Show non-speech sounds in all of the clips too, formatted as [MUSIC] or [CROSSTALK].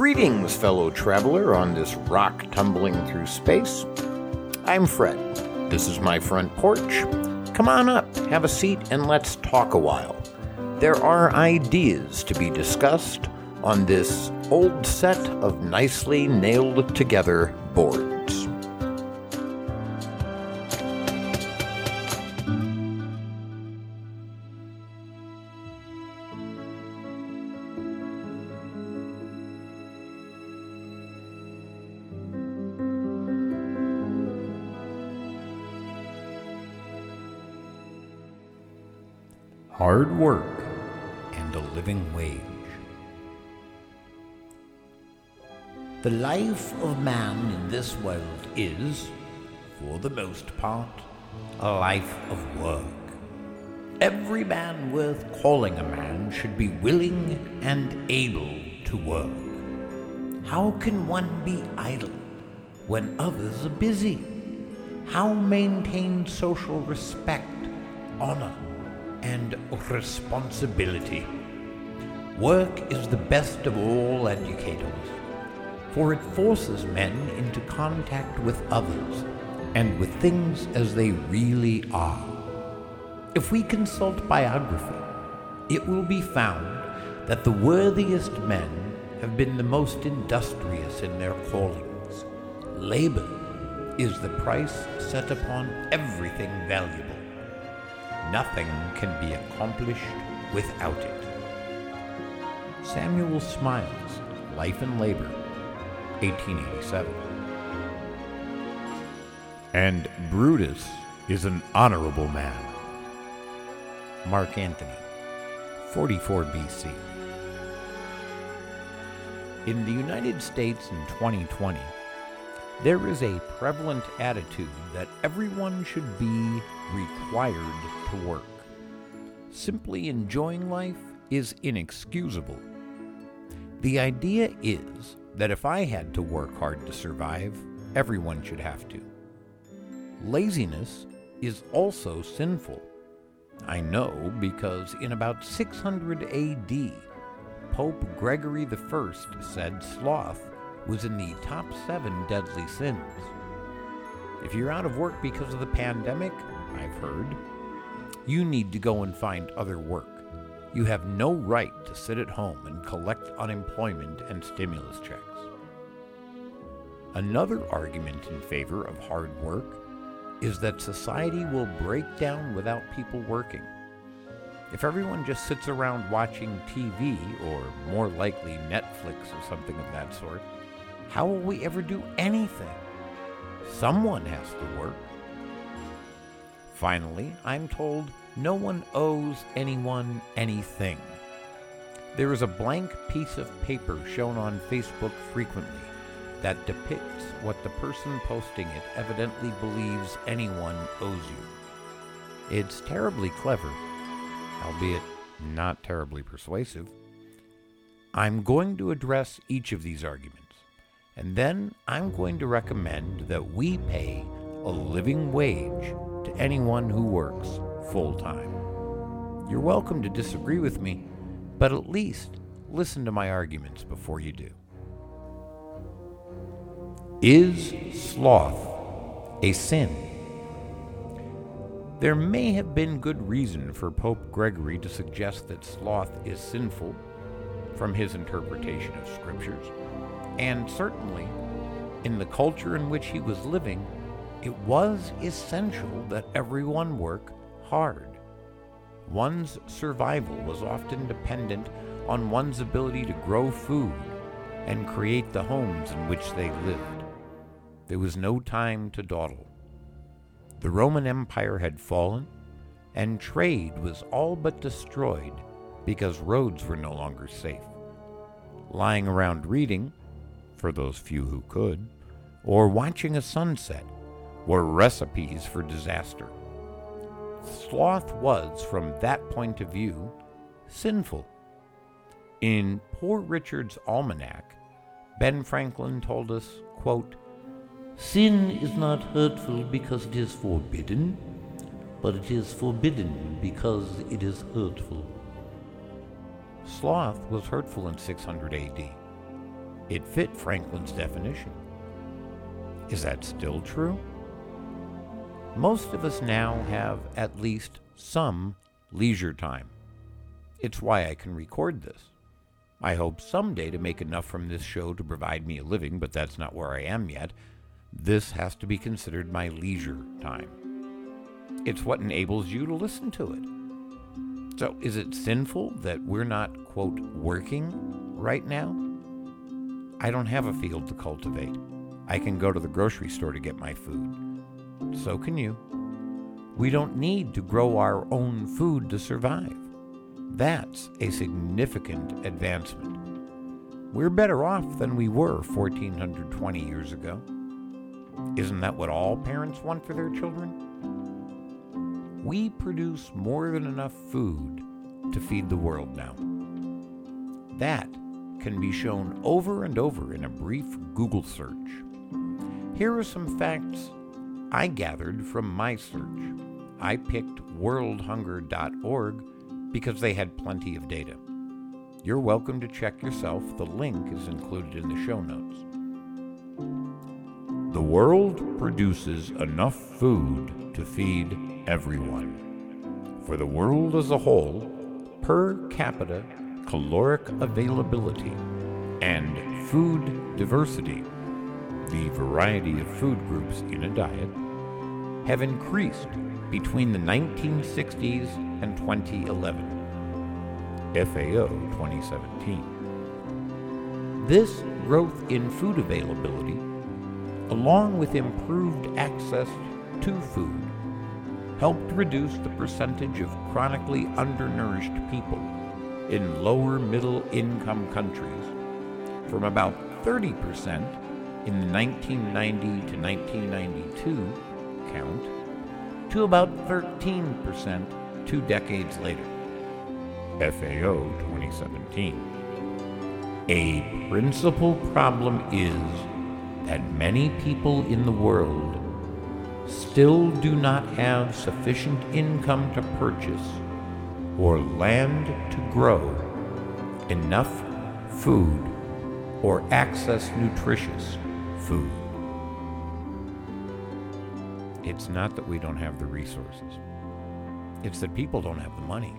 Greetings, fellow traveler on this rock tumbling through space. I'm Fred. This is my front porch. Come on up, have a seat, and let's talk a while. There are ideas to be discussed on this old set of nicely nailed together boards. Work, and a living wage. The life of man in this world is, for the most part, a life of work. Every man worth calling a man should be willing and able to work. How can one be idle when others are busy? How maintain social respect, honor, and responsibility. Work is the best of all educators, for it forces men into contact with others and with things as they really are. If we consult biography, it will be found that the worthiest men have been the most industrious in their callings. Labor is the price set upon everything valuable. Nothing can be accomplished without it. Samuel Smiles, Life and Labor, 1887. And Brutus is an honorable man. Mark Antony, 44 BC. In the United States in 2020, there is a prevalent attitude that everyone should be required to work. Simply enjoying life is inexcusable. The idea is that if I had to work hard to survive, everyone should have to. Laziness is also sinful. I know because in about 600 AD, Pope Gregory I said sloth was in the top seven deadly sins. If you're out of work because of the pandemic, I've heard, you need to go and find other work. You have no right to sit at home and collect unemployment and stimulus checks. Another argument in favor of hard work is that society will break down without people working. If everyone just sits around watching TV, or more likely Netflix or something of that sort, how will we ever do anything? Someone has to work. Finally, I'm told no one owes anyone anything. There is a blank piece of paper shown on Facebook frequently that depicts what the person posting it evidently believes anyone owes you. It's terribly clever, albeit not terribly persuasive. I'm going to address each of these arguments. And then I'm going to recommend that we pay a living wage to anyone who works full time. You're welcome to disagree with me, but at least listen to my arguments before you do. Is sloth a sin? There may have been good reason for Pope Gregory to suggest that sloth is sinful from his interpretation of scriptures. And certainly, in the culture in which he was living, it was essential that everyone work hard. One's survival was often dependent on one's ability to grow food and create the homes in which they lived. There was no time to dawdle. The Roman Empire had fallen, and trade was all but destroyed because roads were no longer safe. Lying around reading for those few who could, or watching a sunset were recipes for disaster. Sloth was, from that point of view, sinful. In Poor Richard's Almanac, Ben Franklin told us, quote, Sin is not hurtful because it is forbidden, but it is forbidden because it is hurtful. Sloth was hurtful in 600 AD. It fit Franklin's definition. Is that still true? Most of us now have at least some leisure time. It's why I can record this. I hope someday to make enough from this show to provide me a living, but that's not where I am yet. This has to be considered my leisure time. It's what enables you to listen to it. So, is it sinful that we're not, quote, working right now? I don't have a field to cultivate. I can go to the grocery store to get my food. So can you. We don't need to grow our own food to survive. That's a significant advancement. We're better off than we were 1420 years ago. Isn't that what all parents want for their children? We produce more than enough food to feed the world now. That can be shown over and over in a brief Google search. Here are some facts I gathered from my search. I picked worldhunger.org because they had plenty of data. You're welcome to check yourself. The link is included in the show notes. The world produces enough food to feed everyone. For the world as a whole, per capita caloric availability and food diversity, the variety of food groups in a diet, have increased between the 1960s and 2011. FAO 2017. This growth in food availability, along with improved access to food, helped reduce the percentage of chronically undernourished people in lower middle income countries from about 30% in the 1990 to 1992 count to about 13% two decades later. FAO 2017. A principal problem is that many people in the world still do not have sufficient income to purchase or land to grow enough food or access nutritious food. It's not that we don't have the resources. It's that people don't have the money.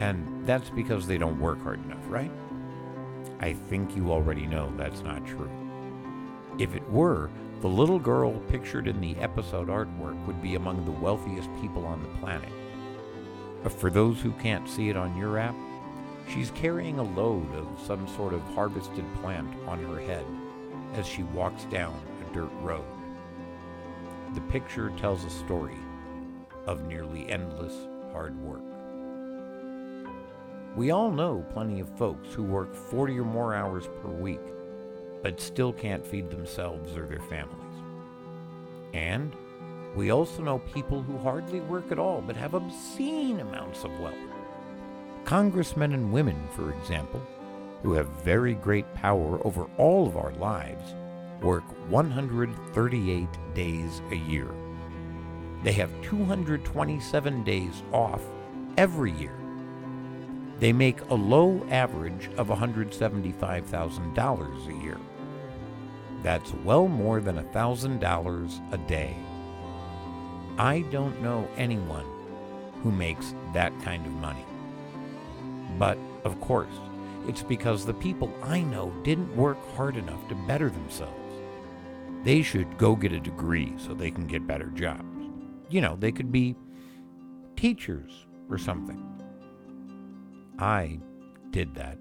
And that's because they don't work hard enough, right? I think you already know that's not true. If it were, the little girl pictured in the episode artwork would be among the wealthiest people on the planet. But for those who can't see it on your app, she's carrying a load of some sort of harvested plant on her head as she walks down a dirt road. The picture tells a story of nearly endless hard work. We all know plenty of folks who work 40 or more hours per week, but still can't feed themselves or their families. And we also know people who hardly work at all but have obscene amounts of wealth. Congressmen and women, for example, who have very great power over all of our lives, work 138 days a year. They have 227 days off every year. They make a low average of $175,000 a year. That's well more than $1,000 a day. I don't know anyone who makes that kind of money. But, of course, it's because the people I know didn't work hard enough to better themselves. They should go get a degree so they can get better jobs. You know, they could be teachers or something. I did that.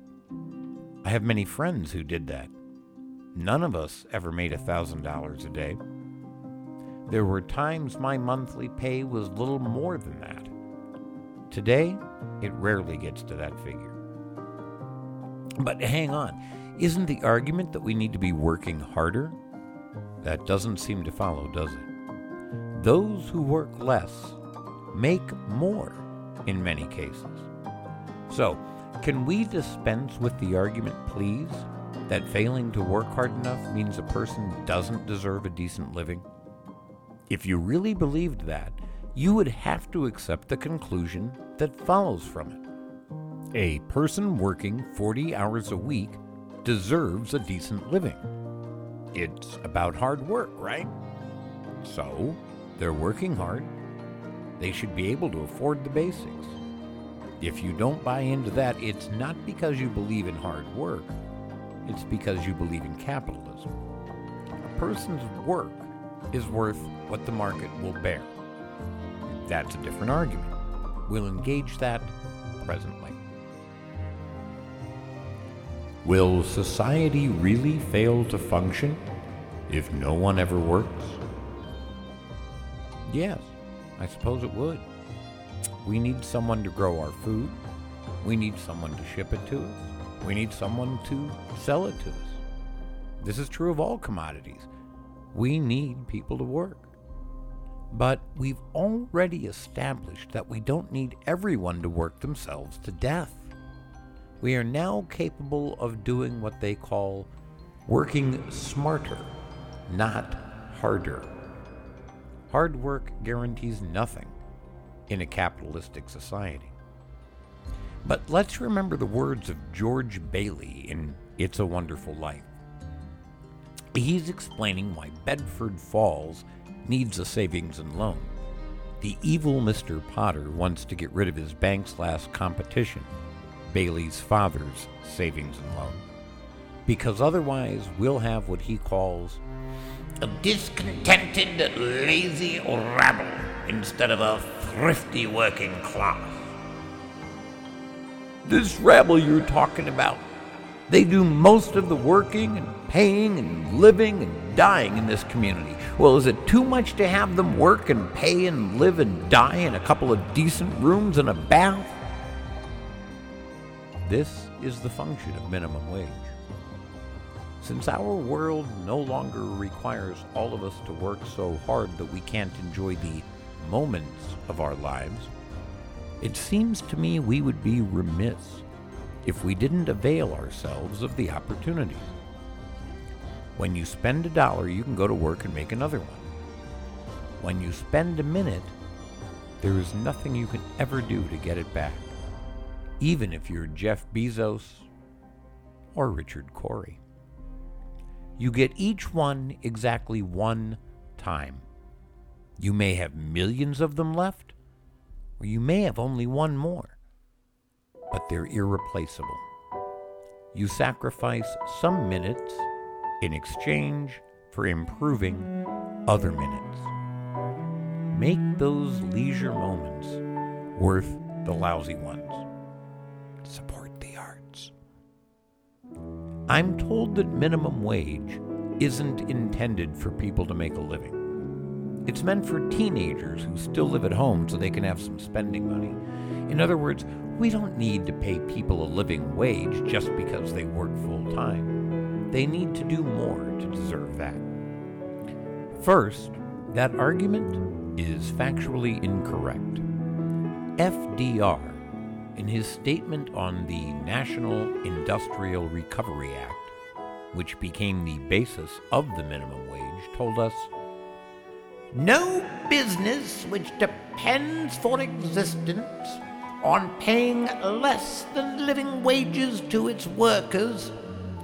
I have many friends who did that. None of us ever made a $1,000 a day. There were times my monthly pay was little more than that. Today, it rarely gets to that figure. But hang on, isn't the argument that we need to be working harder? That doesn't seem to follow, does it? Those who work less make more in many cases. So, can we dispense with the argument, please, that failing to work hard enough means a person doesn't deserve a decent living? If you really believed that, you would have to accept the conclusion that follows from it. A person working 40 hours a week deserves a decent living. It's about hard work, right? So, they're working hard. They should be able to afford the basics. If you don't buy into that, it's not because you believe in hard work, it's because you believe in capitalism. A person's work is worth what the market will bear. That's a different argument. We'll engage that presently. Will society really fail to function if no one ever works? Yes, I suppose it would. We need someone to grow our food. We need someone to ship it to us. We need someone to sell it to us. This is true of all commodities. We need people to work. But we've already established that we don't need everyone to work themselves to death. We are now capable of doing what they call working smarter, not harder. Hard work guarantees nothing in a capitalistic society. But let's remember the words of George Bailey in It's a Wonderful Life. He's explaining why Bedford Falls needs a savings and loan. The evil Mr. Potter wants to get rid of his bank's last competition, Bailey's father's savings and loan, because otherwise we'll have what he calls a discontented, lazy rabble instead of a thrifty working class. This rabble you're talking about, they do most of the working and paying and living and dying in this community. Well, is it too much to have them work and pay and live and die in a couple of decent rooms and a bath? This is the function of minimum wage. Since our world no longer requires all of us to work so hard that we can't enjoy the moments of our lives, it seems to me we would be remiss if we didn't avail ourselves of the opportunity. When you spend a dollar, you can go to work and make another one. When you spend a minute, there is nothing you can ever do to get it back, even if you're Jeff Bezos or Richard Cory. You get each one exactly one time. You may have millions of them left, or you may have only one more, but they're irreplaceable. You sacrifice some minutes in exchange for improving other minutes. Make those leisure moments worth the lousy ones. I'm told that minimum wage isn't intended for people to make a living. It's meant for teenagers who still live at home so they can have some spending money. In other words, we don't need to pay people a living wage just because they work full time. They need to do more to deserve that. First, that argument is factually incorrect. FDR, in his statement on the National Industrial Recovery Act, which became the basis of the minimum wage, told us no business which depends for existence on paying less than living wages to its workers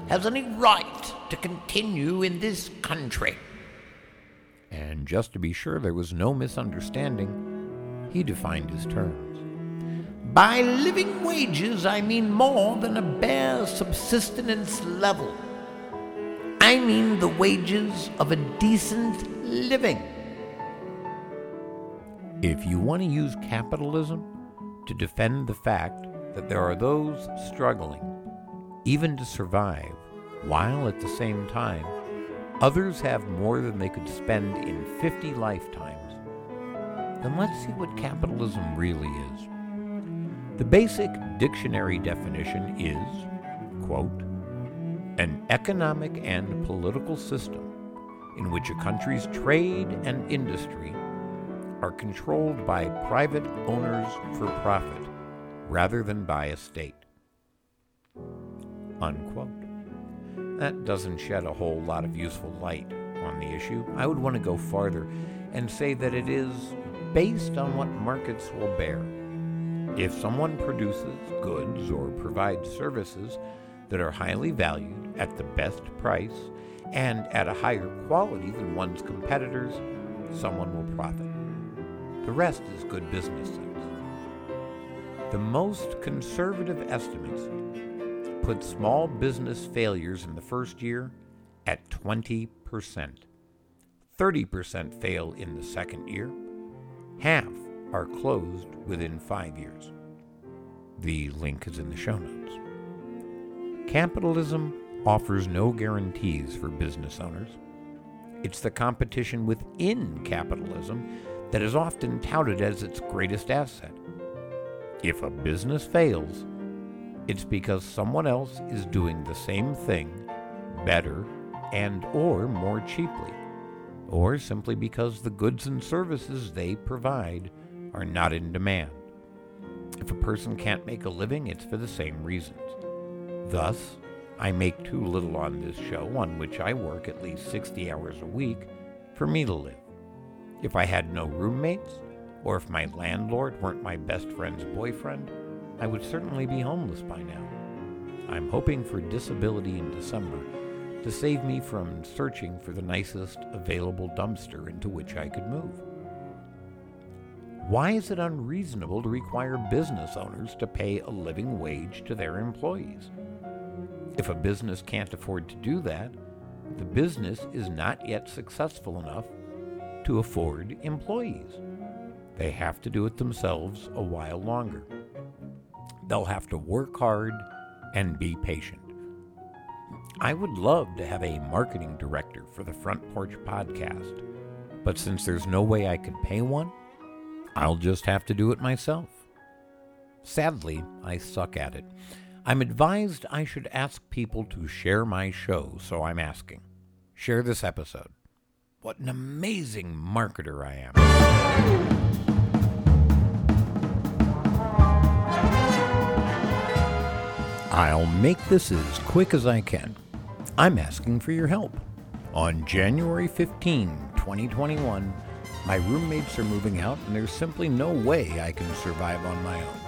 has any right to continue in this country. And just to be sure there was no misunderstanding, he defined his terms. By living wages, I mean more than a bare subsistence level. I mean the wages of a decent living. If you want to use capitalism to defend the fact that there are those struggling, even to survive, while at the same time others have more than they could spend in 50 lifetimes, then let's see what capitalism really is. The basic dictionary definition is, quote, an economic and political system in which a country's trade and industry are controlled by private owners for profit rather than by a state. Unquote. That doesn't shed a whole lot of useful light on the issue. I would want to go farther and say that it is based on what markets will bear. If someone produces goods or provides services that are highly valued at the best price and at a higher quality than one's competitors, someone will profit. The rest is good business sense. The most conservative estimates put small business failures in the first year at 20%. 30% fail in the second year. Half are closed within five years. The link is in the show notes. Capitalism offers no guarantees for business owners. It's the competition within capitalism that is often touted as its greatest asset. If a business fails, it's because someone else is doing the same thing better and or more cheaply, or simply because the goods and services they provide are not in demand. If a person can't make a living, it's for the same reasons. Thus, I make too little on this show, on which I work at least 60 hours a week, for me to live. If I had no roommates, or if my landlord weren't my best friend's boyfriend, I would certainly be homeless by now. I'm hoping for disability in December to save me from searching for the nicest available dumpster into which I could move. Why is it unreasonable to require business owners to pay a living wage to their employees? If a business can't afford to do that, the business is not yet successful enough to afford employees. They have to do it themselves a while longer. They'll have to work hard and be patient. I would love to have a marketing director for the Front Porch podcast, but since there's no way I could pay one, I'll just have to do it myself. Sadly, I suck at it. I'm advised I should ask people to share my show, so I'm asking. Share this episode. What an amazing marketer I am. I'll make this as quick as I can. I'm asking for your help. On January 15, 2021, my roommates are moving out, and there's simply no way I can survive on my own.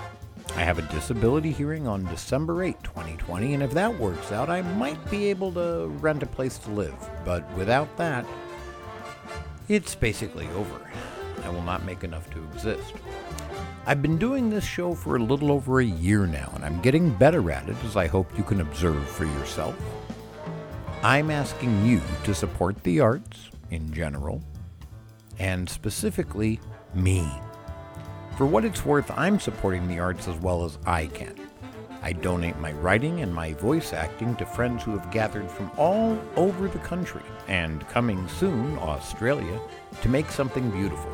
I have a disability hearing on December 8, 2020, and if that works out, I might be able to rent a place to live. But without that, it's basically over. I will not make enough to exist. I've been doing this show for a little over a year now, and I'm getting better at it, as I hope you can observe for yourself. I'm asking you to support the arts in general, and specifically me. For what it's worth, I'm supporting the arts as well as I can. I donate my writing and my voice acting to friends who have gathered from all over the country and coming soon, Australia, to make something beautiful.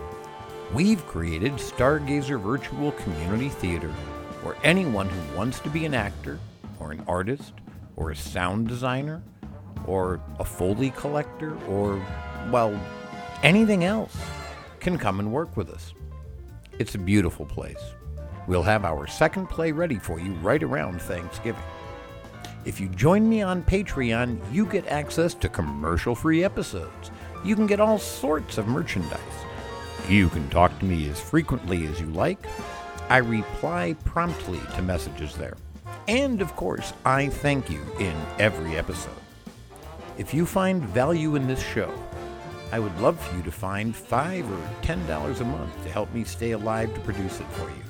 We've created Stargazer Virtual Community Theater, where anyone who wants to be an actor, or an artist, or a sound designer, or a Foley collector, or, well, anything else can come and work with us. It's a beautiful place. We'll have our second play ready for you right around Thanksgiving. If you join me on Patreon, you get access to commercial free episodes. You can get all sorts of merchandise. You can talk to me as frequently as you like. I reply promptly to messages there. And of course, I thank you in every episode. If you find value in this show, I would love for you to find five or ten dollars a month to help me stay alive to produce it for you.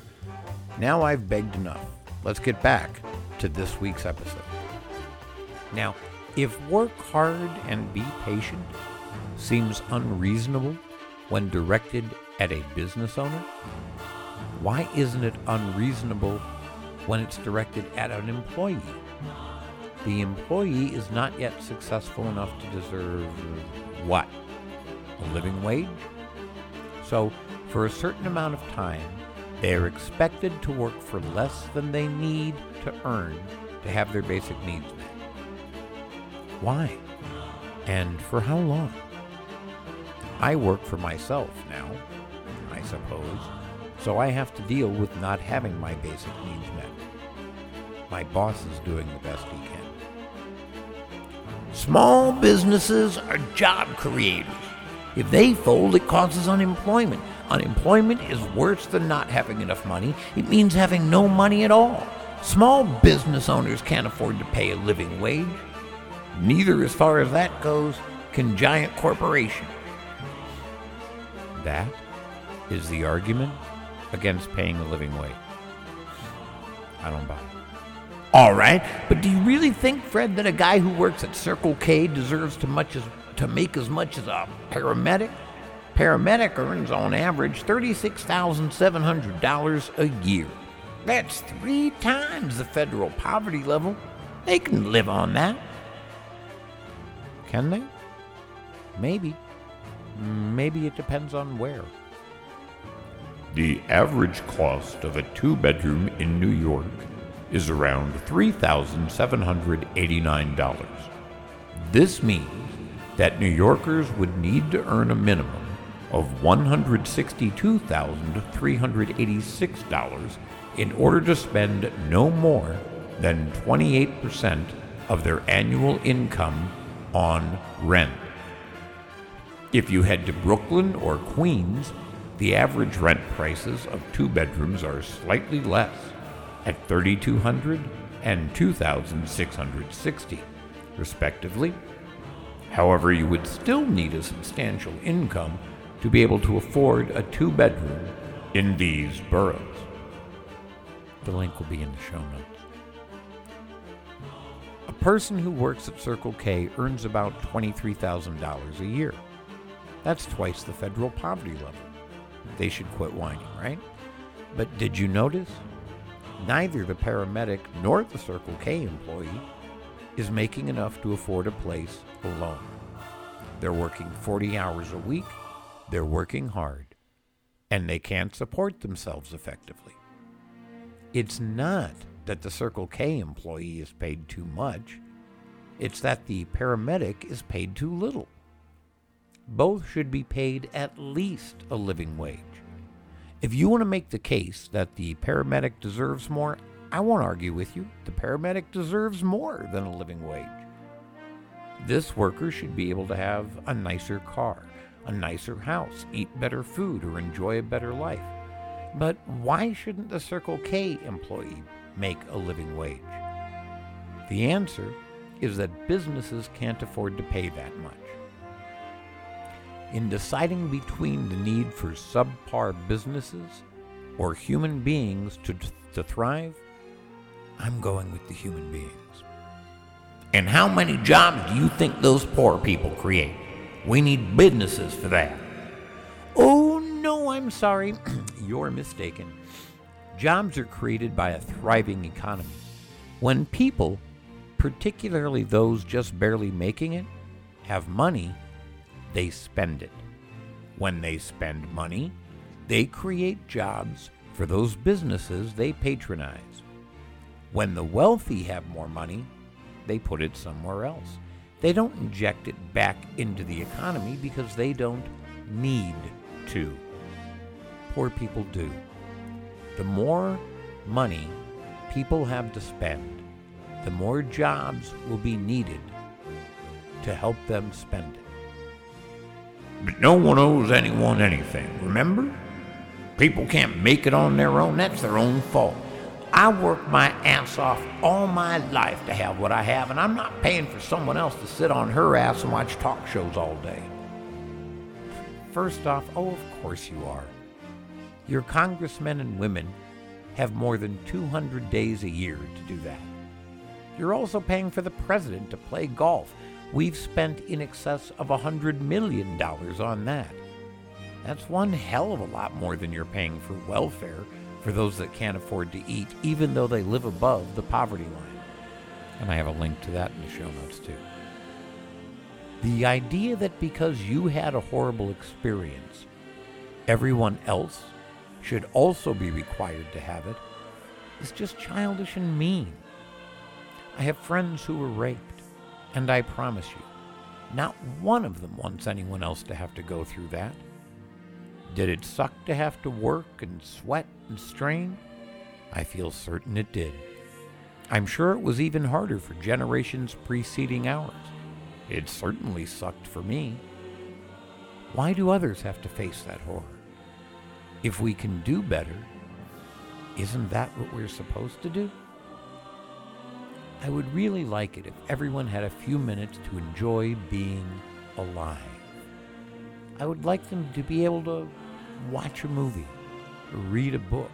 Now I've begged enough. Let's get back to this week's episode. Now, if work hard and be patient seems unreasonable when directed at a business owner, why isn't it unreasonable when it's directed at an employee? The employee is not yet successful enough to deserve what? A living wage. So, for a certain amount of time, they are expected to work for less than they need to earn to have their basic needs met. Why? And for how long? I work for myself now, I suppose, so I have to deal with not having my basic needs met. My boss is doing the best he can. Small businesses are job creators. If they fold, it causes unemployment. Unemployment is worse than not having enough money. It means having no money at all. Small business owners can't afford to pay a living wage. Neither, as far as that goes, can giant corporations. That is the argument against paying a living wage. I don't buy it. All right, but do you really think, Fred, that a guy who works at Circle K deserves to much as to make as much as a paramedic? Paramedic earns on average $36,700 a year. That's three times the federal poverty level. They can live on that. Can they? Maybe. Maybe it depends on where. The average cost of a two bedroom in New York is around $3,789. This means that New Yorkers would need to earn a minimum of $162,386 in order to spend no more than 28% of their annual income on rent. If you head to Brooklyn or Queens, the average rent prices of two bedrooms are slightly less at $3,200 and $2,660, respectively. However, you would still need a substantial income to be able to afford a two bedroom in these boroughs. The link will be in the show notes. A person who works at Circle K earns about $23,000 a year. That's twice the federal poverty level. They should quit whining, right? But did you notice? Neither the paramedic nor the Circle K employee is making enough to afford a place alone. They're working 40 hours a week, they're working hard, and they can't support themselves effectively. It's not that the Circle K employee is paid too much, it's that the paramedic is paid too little. Both should be paid at least a living wage. If you want to make the case that the paramedic deserves more, I won't argue with you. The paramedic deserves more than a living wage. This worker should be able to have a nicer car, a nicer house, eat better food, or enjoy a better life. But why shouldn't the Circle K employee make a living wage? The answer is that businesses can't afford to pay that much. In deciding between the need for subpar businesses or human beings to, to thrive, I'm going with the human beings. And how many jobs do you think those poor people create? We need businesses for that. Oh, no, I'm sorry. [CLEARS THROAT] You're mistaken. Jobs are created by a thriving economy. When people, particularly those just barely making it, have money, they spend it. When they spend money, they create jobs for those businesses they patronize. When the wealthy have more money, they put it somewhere else. They don't inject it back into the economy because they don't need to. Poor people do. The more money people have to spend, the more jobs will be needed to help them spend it. But no one owes anyone anything, remember? People can't make it on their own, that's their own fault. I worked my ass off all my life to have what I have, and I'm not paying for someone else to sit on her ass and watch talk shows all day. First off, oh, of course you are. Your congressmen and women have more than 200 days a year to do that. You're also paying for the president to play golf. We've spent in excess of $100 million on that. That's one hell of a lot more than you're paying for welfare for those that can't afford to eat, even though they live above the poverty line. And I have a link to that in the show notes, too. The idea that because you had a horrible experience, everyone else should also be required to have it is just childish and mean. I have friends who were raped, and I promise you, not one of them wants anyone else to have to go through that. Did it suck to have to work and sweat and strain? I feel certain it did. I'm sure it was even harder for generations preceding ours. It certainly sucked for me. Why do others have to face that horror? If we can do better, isn't that what we're supposed to do? I would really like it if everyone had a few minutes to enjoy being alive. I would like them to be able to watch a movie, or read a book,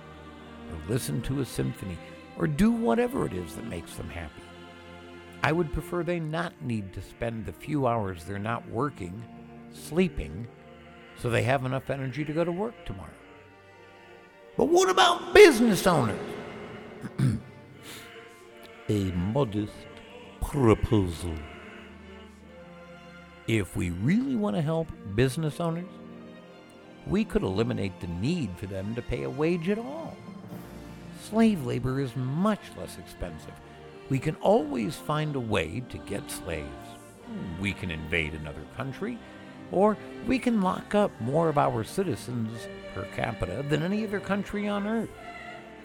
or listen to a symphony, or do whatever it is that makes them happy. I would prefer they not need to spend the few hours they're not working sleeping so they have enough energy to go to work tomorrow. But what about business owners? [CLEARS THROAT] a modest proposal. If we really want to help business owners, we could eliminate the need for them to pay a wage at all. Slave labor is much less expensive. We can always find a way to get slaves. We can invade another country, or we can lock up more of our citizens per capita than any other country on earth.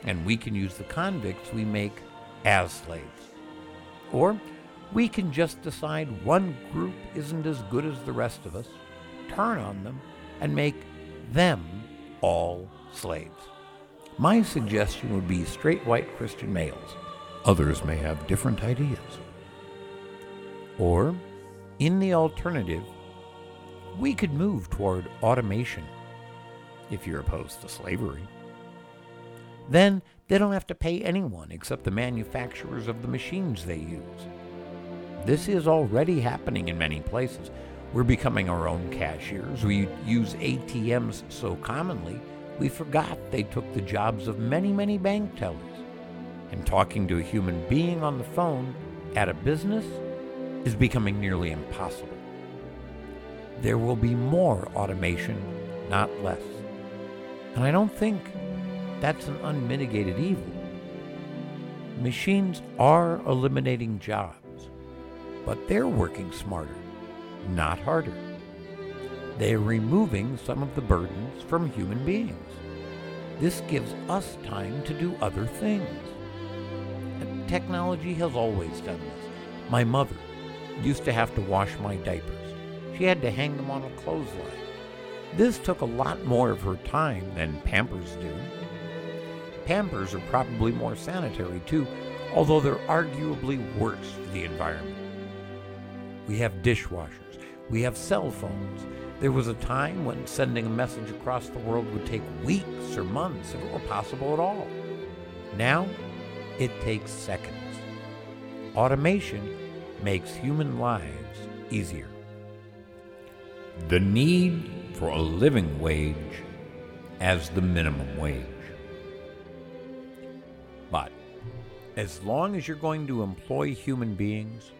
And we can use the convicts we make as slaves. Or we can just decide one group isn't as good as the rest of us, turn on them, and make them all slaves. My suggestion would be straight white Christian males. Others may have different ideas. Or, in the alternative, we could move toward automation if you're opposed to slavery. Then they don't have to pay anyone except the manufacturers of the machines they use. This is already happening in many places. We're becoming our own cashiers. We use ATMs so commonly, we forgot they took the jobs of many, many bank tellers. And talking to a human being on the phone at a business is becoming nearly impossible. There will be more automation, not less. And I don't think that's an unmitigated evil. Machines are eliminating jobs, but they're working smarter, not harder. They're removing some of the burdens from human beings. This gives us time to do other things. And technology has always done this. My mother used to have to wash my diapers. She had to hang them on a clothesline. This took a lot more of her time than Pampers do. Pampers are probably more sanitary too, although they're arguably worse for the environment. We have dishwashers, we have cell phones. There was a time when sending a message across the world would take weeks or months if it were possible at all. Now, it takes seconds. Automation makes human lives easier. The need for a living wage as the minimum wage. But as long as you're going to employ human beings,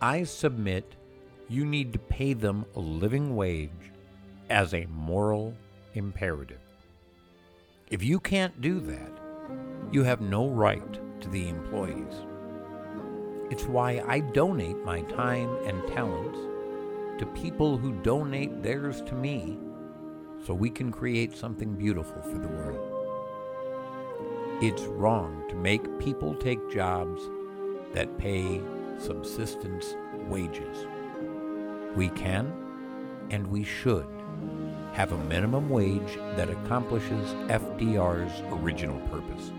I submit you need to pay them a living wage as a moral imperative. If you can't do that, you have no right to the employees. It's why I donate my time and talents to people who donate theirs to me so we can create something beautiful for the world. It's wrong to make people take jobs that pay subsistence wages. We can and we should have a minimum wage that accomplishes FDR's original purpose.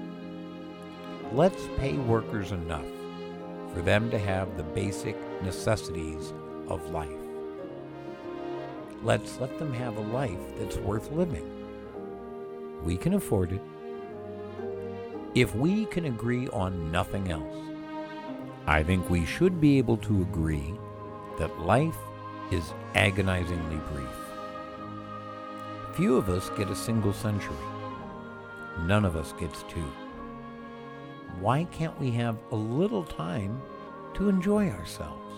Let's pay workers enough for them to have the basic necessities of life. Let's let them have a life that's worth living. We can afford it. If we can agree on nothing else, I think we should be able to agree that life is agonizingly brief. Few of us get a single century. None of us gets two. Why can't we have a little time to enjoy ourselves?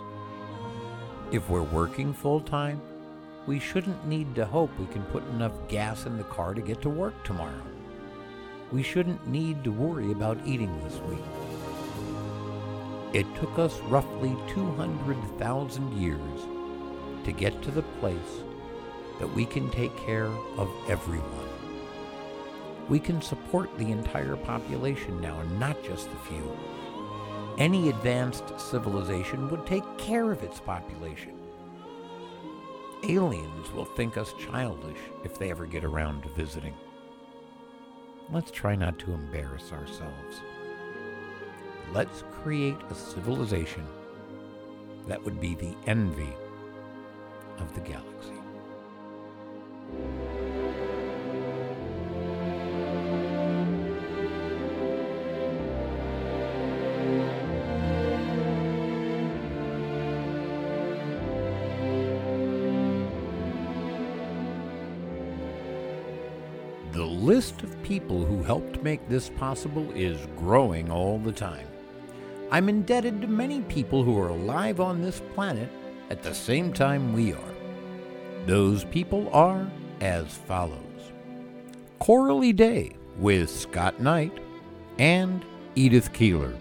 If we're working full time, we shouldn't need to hope we can put enough gas in the car to get to work tomorrow. We shouldn't need to worry about eating this week. It took us roughly 200,000 years to get to the place that we can take care of everyone. We can support the entire population now, and not just the few. Any advanced civilization would take care of its population. Aliens will think us childish if they ever get around to visiting. Let's try not to embarrass ourselves. let's create a civilization that would be the envy of the galaxy. The list of people who helped make this possible is growing all the time. I'm indebted to many people who are alive on this planet at the same time we are. Those people are as follows Coralie Day with Scott Knight and Edith Keeler,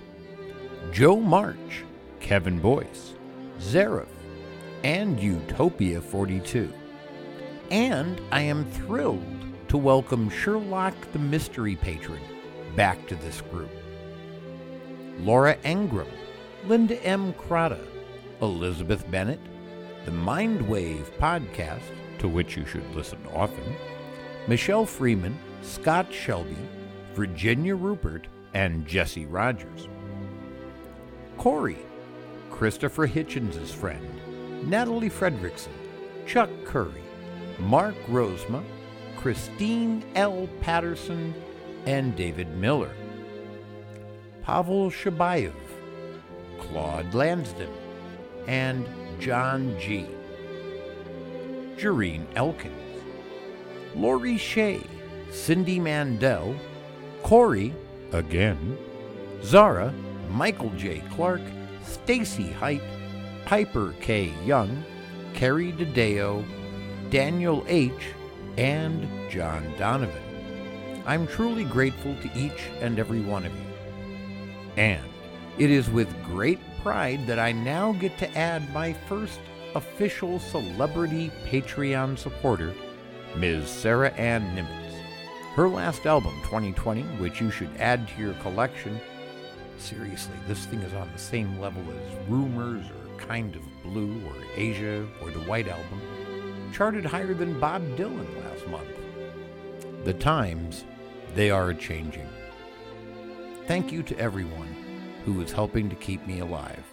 Joe March, Kevin Boyce, Zareth, and Utopia 42. And I am thrilled to welcome Sherlock the Mystery Patron back to this group. Laura Engram, Linda M. Crata, Elizabeth Bennett, the Mindwave podcast, to which you should listen often, Michelle Freeman, Scott Shelby, Virginia Rupert, and Jesse Rogers. Corey, Christopher Hitchens' friend, Natalie Fredrickson, Chuck Curry, Mark Rosema, Christine L. Patterson, and David Miller. Pavel Shabayev, Claude Lansden, and John G. Jareen Elkins, Lori Shea, Cindy Mandel, Corey, again, Zara, Michael J. Clark, Stacy Height, Piper K. Young, Carrie DeDeo, Daniel H., and John Donovan. I'm truly grateful to each and every one of you. And it is with great pride that I now get to add my first official celebrity Patreon supporter, Ms. Sarah Ann Nimitz. Her last album, 2020, which you should add to your collection. Seriously, this thing is on the same level as Rumours or Kind of Blue or Asia or the White Album charted higher than Bob Dylan last month. The times, they are changing. Thank you to everyone who is helping to keep me alive.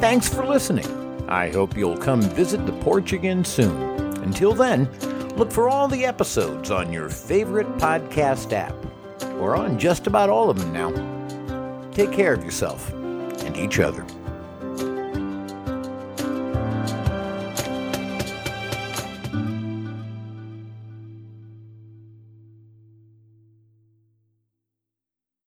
Thanks for listening. I hope you'll come visit the porch again soon. Until then, look for all the episodes on your favorite podcast app. We're on just about all of them now. Take care of yourself and each other.